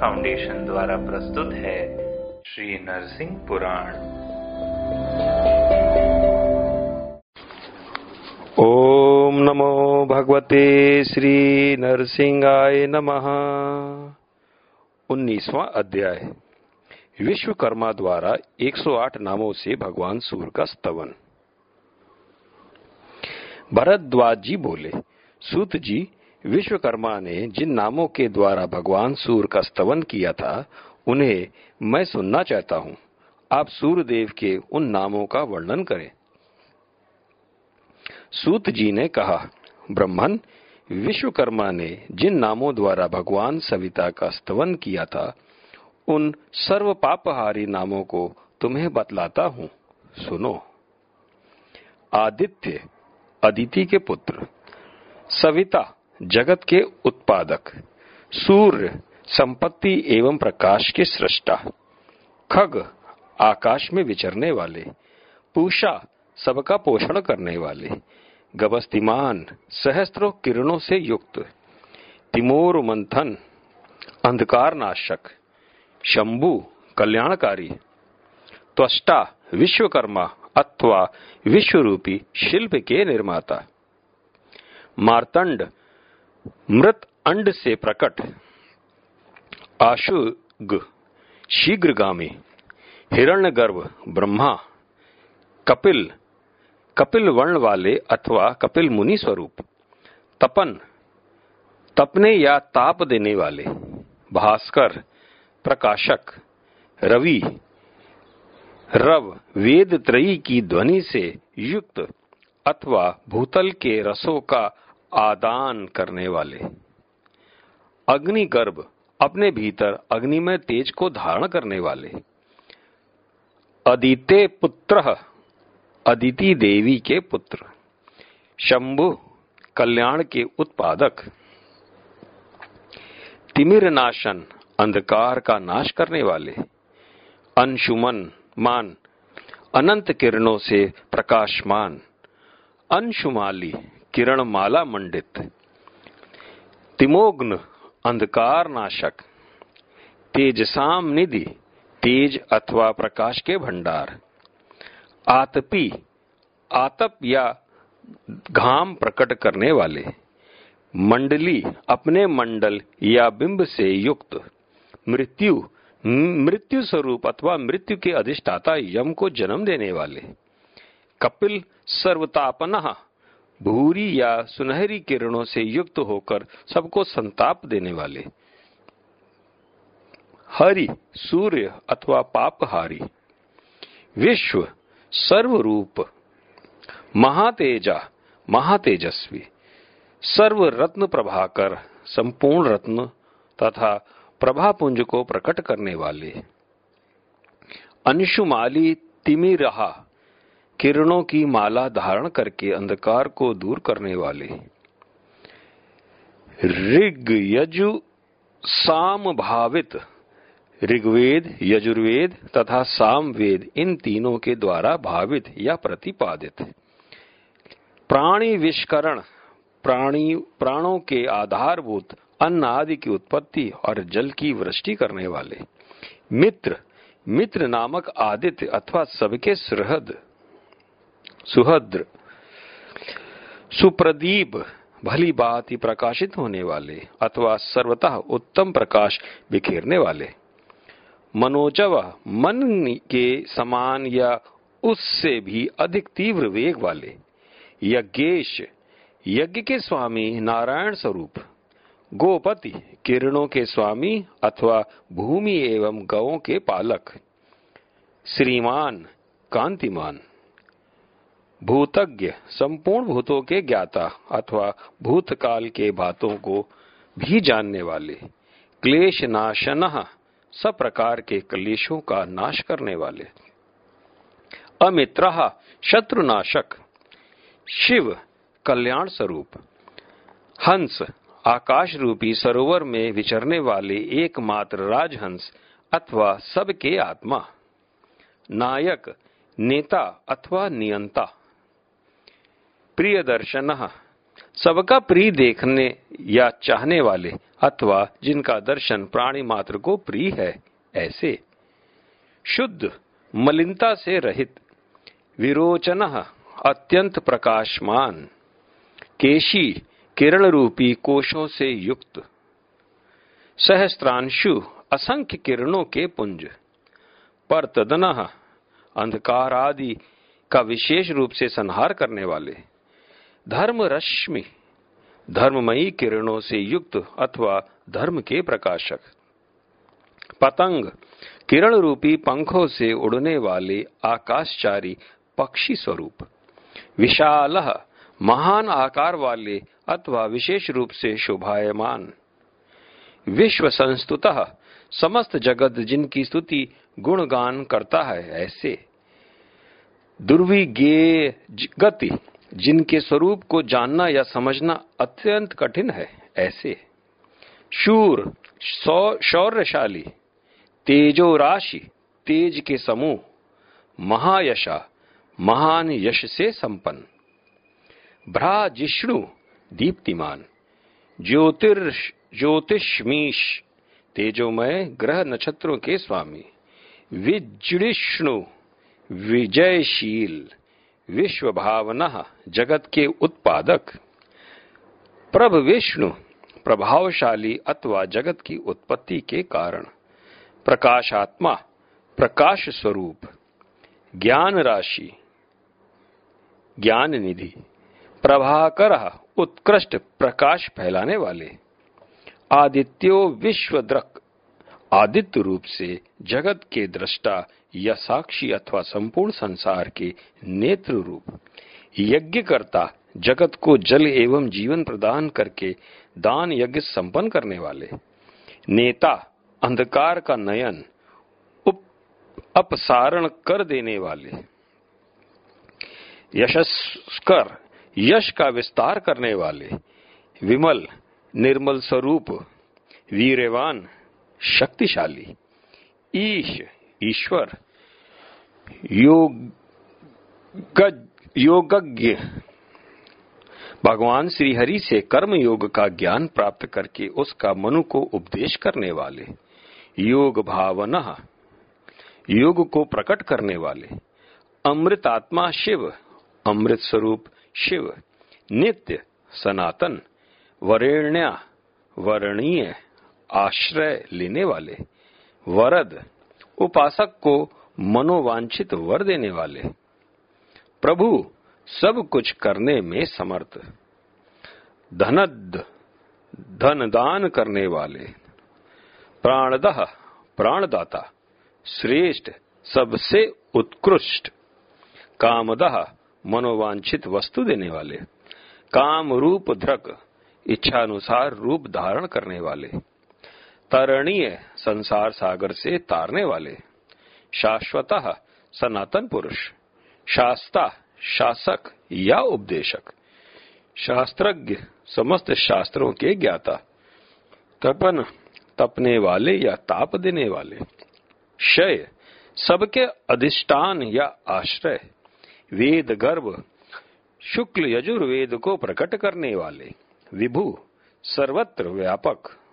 Foundation द्वारा प्रस्तुत है श्री नरसिंह पुराण। ओम नमो भगवते श्री नरसिंहाय नमः। उन्नीसवां अध्याय। विश्वकर्मा द्वारा 108 नामों से भगवान सूर्य का स्तवन। भरद्वाज जी बोले, सूत जी विश्वकर्मा ने जिन नामों के द्वारा भगवान सूर्य का स्तवन किया था, उन्हें मैं सुनना चाहता हूँ। आप सूर्यदेव के उन नामों का वर्णन करें। सूत जी ने कहा, ब्रह्मन, विश्वकर्मा ने जिन नामों द्वारा भगवान सविता का स्तवन किया था, उन सर्व पापहारी नामों को तुम्हें बतलाता हूँ। सुनो। आदित्य, अदिति के पुत्र, सविता जगत के उत्पादक, सूर्य, संपत्ति एवं प्रकाश के सृष्टा, खग, आकाश में विचरने वाले, पूषा, सबका पोषण करने वाले, गबस्तिमान, सहस्त्रों किरणों से युक्त, तिमोर मंथन अंधकार नाशक शंभु, कल्याणकारी, त्वष्टा, विश्वकर्मा, अथवा विश्वरूपी, शिल्प के निर्माता, मार्तंड मृत अंड से प्रकट। आशुग, शीघ्रगामी हिरण्यगर्भ ब्रह्मा, कपिल कपिल वर्ण वाले अथवा कपिल मुनि स्वरूप, तपन, तपने या ताप देने वाले, भास्कर, प्रकाशक, रवि, रव, वेद त्रयी की ध्वनि से युक्त अथवा भूतल के रसों का आदान करने वाले। अग्नि गर्भ अपने भीतर अग्निमय तेज को धारण करने वाले। अदिते पुत्र, अदिति देवी के पुत्र। शंभु, कल्याण के उत्पादक। तिमिर नाशन अंधकार का नाश करने वाले। अंशुमन, मान, अनंत किरणों से प्रकाशमान। अंशुमाली किरण माला मंडित, तिमोग्न अंधकार नाशक तेजसाम निधि, तेज अथवा प्रकाश के भंडार, आतपी, आतप या घाम प्रकट करने वाले, मंडली अपने मंडल या बिंब से युक्त, मृत्यु मृत्यु स्वरूप अथवा मृत्यु के अधिष्ठाता यम को जन्म देने वाले, कपिल सर्वतापन भूरी या सुनहरी किरणों से युक्त होकर सबको संताप देने वाले। हरि, सूर्य अथवा पापहारी। विश्व, सर्वरूप। महातेजा, महातेजस्वी। सर्व रत्न प्रभाकर, संपूर्ण रत्न तथा प्रभापुंज को प्रकट करने वाले। अंशुमाली तिमिरहा किरणों की माला धारण करके अंधकार को दूर करने वाले ऋग यजु साम भावित, ऋग्वेद, यजुर्वेद तथा सामवेद इन तीनों के द्वारा भावित या प्रतिपादित प्राणी विष्करण, प्राणी, प्राणों के आधारभूत अन्न आदि की उत्पत्ति और जल की वृष्टि करने वाले मित्र मित्र नामक आदित्य अथवा सबके सुहृद सुहद्र सुप्रदीप भली बात ही प्रकाशित होने वाले, अथवा सर्वतः उत्तम प्रकाश बिखेरने वाले। मनोजव मन के समान या उससे भी अधिक तीव्र वेग वाले। यज्ञेश, यज्ञ के स्वामी नारायण स्वरूप, गोपति किरणों के स्वामी अथवा भूमि एवं गवों के पालक, श्रीमान कांतिमान। भूतज्ञ, संपूर्ण भूतों के ज्ञाता अथवा भूतकाल के बातों को भी जानने वाले क्लेश नाशन सब प्रकार के क्लेशों का नाश करने वाले। अमित्र शत्रुनाशक, शिव कल्याण स्वरूप। हंस आकाश रूपी सरोवर में विचरने वाले एकमात्र राजहंस अथवा सबके आत्मा। नायक, नेता अथवा नियंता। प्रिय दर्शन सबका प्रिय देखने या चाहने वाले अथवा जिनका दर्शन प्राणी मात्र को प्रिय है, ऐसे। शुद्ध, मलिनता से रहित, विरोचन अत्यंत प्रकाशमान, केशी किरण रूपी कोशों से युक्त। सहस्त्रांशु, असंख्य किरणों के पुंज। पर तदन अंधकार आदि का विशेष रूप से संहार करने वाले। धर्म रश्मि धर्ममयी किरणों से युक्त अथवा धर्म के प्रकाशक। पतंग किरण रूपी पंखों से उड़ने वाले आकाशचारी पक्षी स्वरूप। विशाल, महान आकार वाले अथवा विशेष रूप से शोभायमान। विश्व संस्तुत समस्त जगत जिनकी स्तुति गुणगान करता है, ऐसे। दुर्विज्ञ गति जिनके स्वरूप को जानना या समझना अत्यंत कठिन है, ऐसे। शूर शौर्यशाली, तेजो राशि, तेज के समूह, महायशा, महान यश से संपन्न। भ्रा जिष्णु दीप्तिमान ज्योतिर ज्योतिषमीश, तेजोमय ग्रह नक्षत्रों के स्वामी। विजृष्णु विजयशील विश्व भावना जगत के उत्पादक। प्रभ विष्णु प्रभावशाली अथवा जगत की उत्पत्ति के कारण। प्रकाशात्मा प्रकाश स्वरूप ज्ञान राशि ज्ञान निधि प्रभाकर उत्कृष्ट प्रकाश फैलाने वाले। आदित्यो विश्वद्रक आदित्य रूप से जगत के दृष्टा या साक्षी अथवा संपूर्ण संसार के नेत्र रूप। यज्ञ करता जगत को जल एवं जीवन प्रदान करके दान यज्ञ संपन्न करने वाले। नेता अंधकार का नयन उप अपसारण कर देने वाले। यशस्कर यश का विस्तार करने वाले। विमल निर्मल स्वरूप, वीरवान शक्तिशाली। ईश, ईश्वर, योग योगज्ञ। भगवान श्री हरि से कर्म योग का ज्ञान प्राप्त करके उसका मनु को उपदेश करने वाले। योग भावना, योग को प्रकट करने वाले। अमृत आत्मा शिव, अमृत स्वरूप शिव। नित्य, सनातन, वरेण्या, वर्णीय। आश्रय लेने वाले, वरद, उपासक को मनोवांछित वर देने वाले। प्रभु, सब कुछ करने में समर्थ। धनद धन दान करने वाले। प्राणदह, प्राणदाता, श्रेष्ठ, सबसे उत्कृष्ट। कामदह, मनोवांछित वस्तु देने वाले। काम रूप ध्रक इच्छानुसार रूप धारण करने वाले। तरणीय संसार सागर से तारने वाले। शाश्वत सनातन पुरुष, शास्ता, शासक या उपदेशक, शास्त्रज्ञ, समस्त शास्त्रों के ज्ञाता, तपन, तपने वाले या ताप देने वाले शय सबके अधिष्ठान या आश्रय, वेद गर्भ, शुक्ल यजुर्वेद को प्रकट करने वाले, विभु, सर्वत्र व्यापक।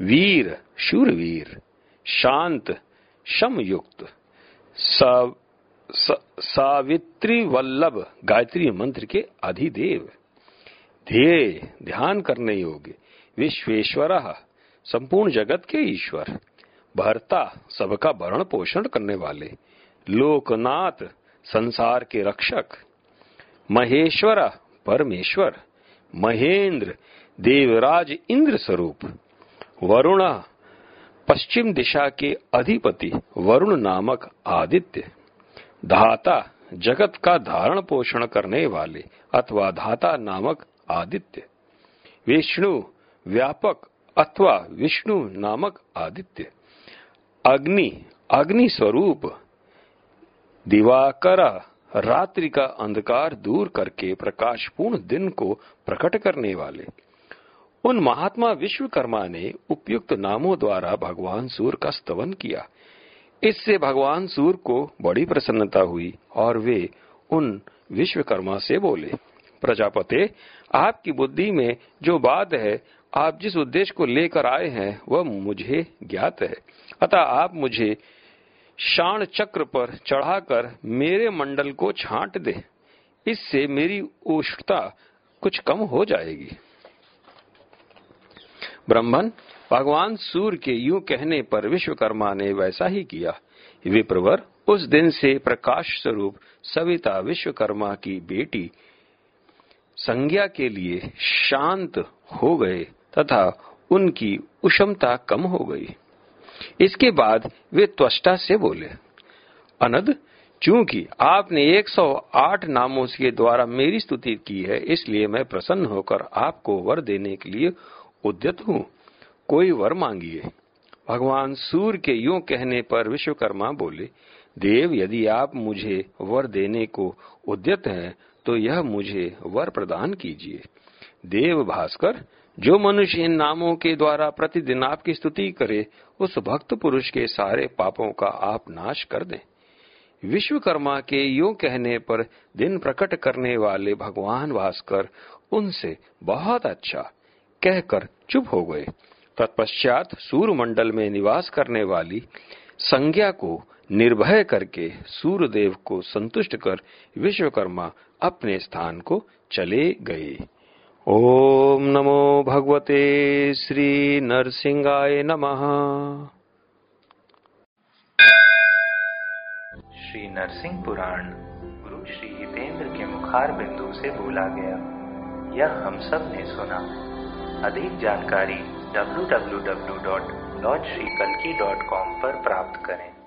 वीर, शूरवीर, शांत समयुक्त सावित्री वल्लभ, गायत्री मंत्र के अधिदेव। ध्येय, ध्यान करने योग्य, विश्वेश्वर, संपूर्ण जगत के ईश्वर, भरता, सबका भरण पोषण करने वाले, लोकनाथ, संसार के रक्षक, महेश्वर, परमेश्वर, महेंद्र, देवराज इंद्र स्वरूप वरुण, पश्चिम दिशा के अधिपति वरुण नामक आदित्य, धाता, जगत का धारण पोषण करने वाले अथवा धाता नामक आदित्य, विष्णु, व्यापक अथवा विष्णु नामक आदित्य, अग्नि अग्नि स्वरूप, दिवाकर, रात्रि का अंधकार दूर करके प्रकाशपूर्ण दिन को प्रकट करने वाले उन महात्मा विश्वकर्मा ने उपयुक्त नामों द्वारा भगवान सूर्य का स्तवन किया। इससे भगवान सूर्य को बड़ी प्रसन्नता हुई और वे उन विश्वकर्मा से बोले, प्रजापते, आपकी बुद्धि में जो बात है, आप जिस उद्देश्य को लेकर आए हैं, वह मुझे ज्ञात है। अतः आप मुझे शाण चक्र पर चढ़ाकर मेरे मंडल को छांट दे। इससे मेरी उष्णता कुछ कम हो जाएगी। ब्रह्मन, भगवान सूर्य के यूँ कहने पर विश्वकर्मा ने वैसा ही किया। विप्रवर, उस दिन से प्रकाश स्वरूप सविता विश्वकर्मा की बेटी संज्ञा के लिए शांत हो गए तथा उनकी उषमता कम हो गई। इसके बाद वे त्वष्टा से बोले, अनद, चूँकि आपने 108 नामों के द्वारा मेरी स्तुति की है, इसलिए मैं प्रसन्न होकर आपको वर देने के लिए उद्यत हूँ। कोई वर मांगिए। भगवान सूर्य के यूँ कहने पर विश्वकर्मा बोले, देव, यदि आप मुझे वर देने को उद्यत हैं तो यह मुझे वर प्रदान कीजिए। देव भास्कर, जो मनुष्य इन नामों के द्वारा प्रतिदिन आपकी स्तुति करे, उस भक्त पुरुष के सारे पापों का आप नाश कर दें। विश्वकर्मा के यूँ कहने पर दिन प्रकट करने वाले भगवान भास्कर उनसे बहुत अच्छा कहकर चुप हो गए। तत्पश्चात सूर्य मंडल में निवास करने वाली संज्ञा को निर्भय करके सूर्यदेव को संतुष्ट कर विश्वकर्मा अपने स्थान को चले गए। ओम नमो भगवते श्री नरसिंहाय नमः। श्री नरसिंह पुराण, गुरु श्री हितेंद्र के मुखार बिंदु से बोला गया। यह हम सबने सुना। अधिक जानकारी W W W dot lodge Shri कल डॉट कॉम पर प्राप्त करें।